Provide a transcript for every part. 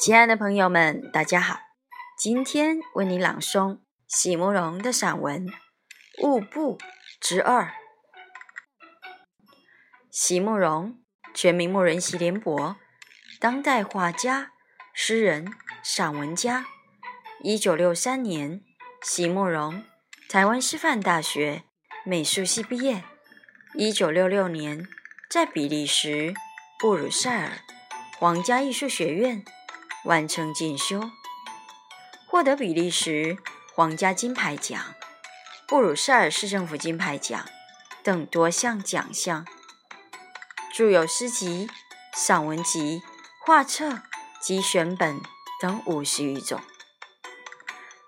亲爱的朋友们，大家好！今天为你朗诵席慕容的散文《物部之二》。席慕容，全名慕人席联博，当代画家、诗人、散文家。一九六三年，席慕容台湾师范大学美术系毕业。一九六六年，在比利时布鲁塞尔皇家艺术学院。完成进修，获得比利时皇家金牌奖、布鲁塞尔市政府金牌奖等多项奖项。著有诗集、散文集、画册及选本等五十余种。《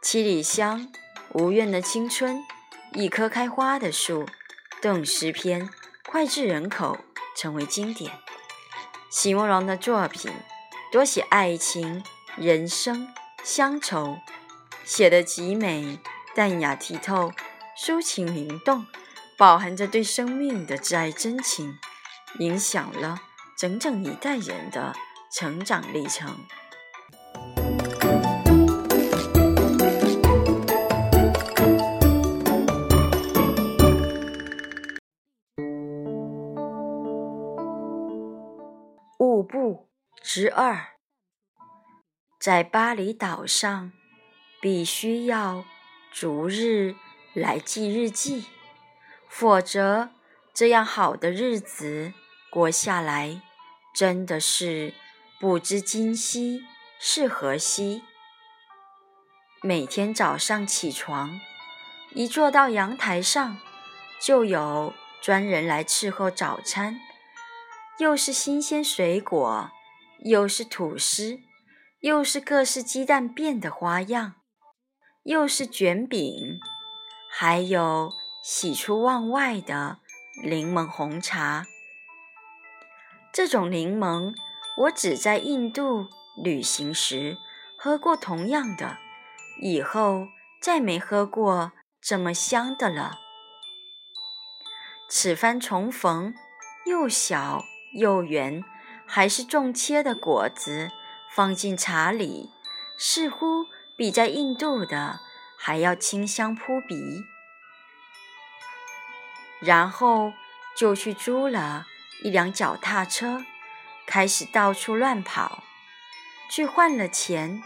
七里香》《无怨的青春》《一棵开花的树》等诗篇脍炙人口，成为经典。席慕容的作品。多写爱情、人生、乡愁，写得极美、淡雅剔透、抒情灵动，饱含着对生命的挚爱真情，影响了整整一代人的成长历程。十。二，在巴厘岛上，必须要逐日来记日记，否则这样好的日子过下来，真的是不知今夕是何夕。每天早上起床，一坐到阳台上，就有专人来伺候早餐，又是新鲜水果。又是吐司，又是各式鸡蛋变的花样，又是卷饼，还有喜出望外的柠檬红茶。这种柠檬，我只在印度旅行时喝过同样的，以后再没喝过这么香的了。此番重逢，又小又圆。还是重切的果子放进茶里，似乎比在印度的还要清香扑鼻。然后就去租了一辆脚踏车，开始到处乱跑，去换了钱。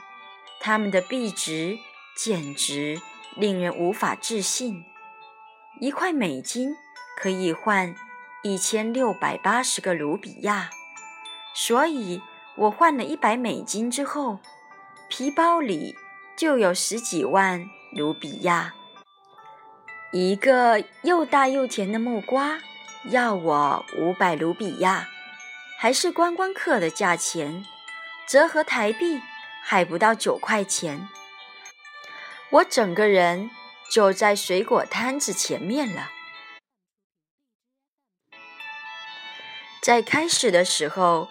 他们的币值简直令人无法置信，一块美金可以换一千六百八十个卢比亚。所以我换了一百美金之后，皮包里就有十几万卢比亚。一个又大又甜的木瓜要我五百卢比亚，还是观光客的价钱，折合台币还不到九块钱。我整个人就在水果摊子前面了。在开始的时候。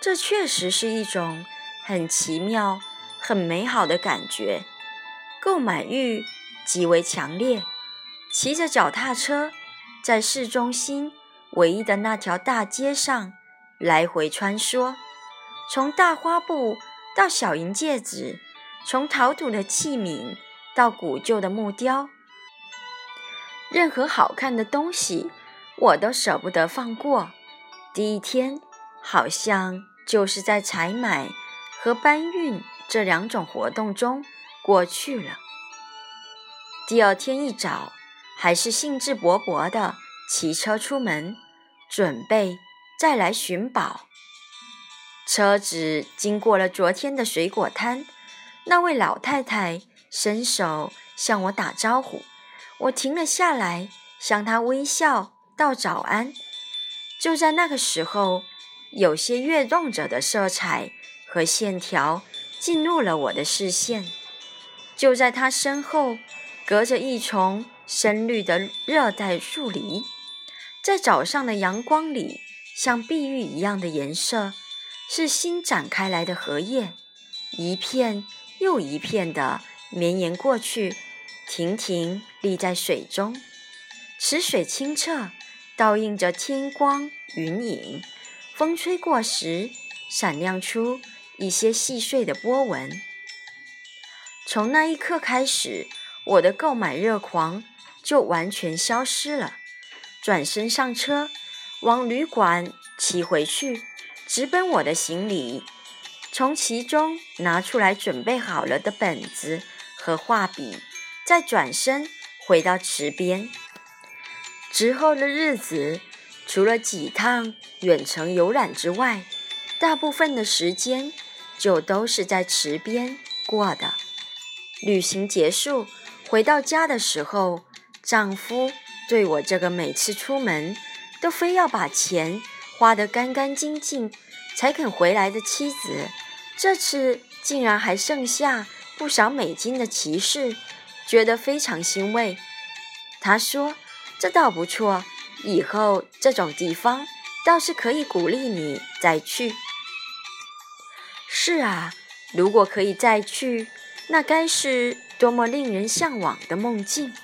这确实是一种很奇妙、很美好的感觉，购买欲极为强烈。骑着脚踏车在市中心唯一的那条大街上来回穿梭，从大花布到小银戒指，从陶土的器皿到古旧的木雕，任何好看的东西我都舍不得放过。第一天好像。就是在采买和搬运这两种活动中过去了。第二天一早，还是兴致勃勃地骑车出门，准备再来寻宝。车子经过了昨天的水果摊，那位老太太伸手向我打招呼，我停了下来，向她微笑道早安。就在那个时候。有些跃动着的色彩和线条进入了我的视线。就在他身后，隔着一丛深绿的热带树篱，在早上的阳光里，像碧玉一样的颜色，是新展开来的荷叶，一片又一片的绵延过去，亭亭立在水中。池水清澈，倒映着天光云影，风吹过时，闪亮出一些细碎的波纹。从那一刻开始，我的购买热狂就完全消失了。转身上车，往旅馆骑回去，直奔我的行李，从其中拿出来准备好了的本子和画笔，再转身回到池边。之后的日子，除了几趟远程游览之外，大部分的时间就都是在池边过的。旅行结束，回到家的时候，丈夫对我这个每次出门都非要把钱花得干干净净才肯回来的妻子，这次竟然还剩下不少美金的骑士，觉得非常欣慰。他说：“这倒不错，以后这种地方倒是可以鼓励你再去。”是啊，如果可以再去。那该是多么令人向往的梦境！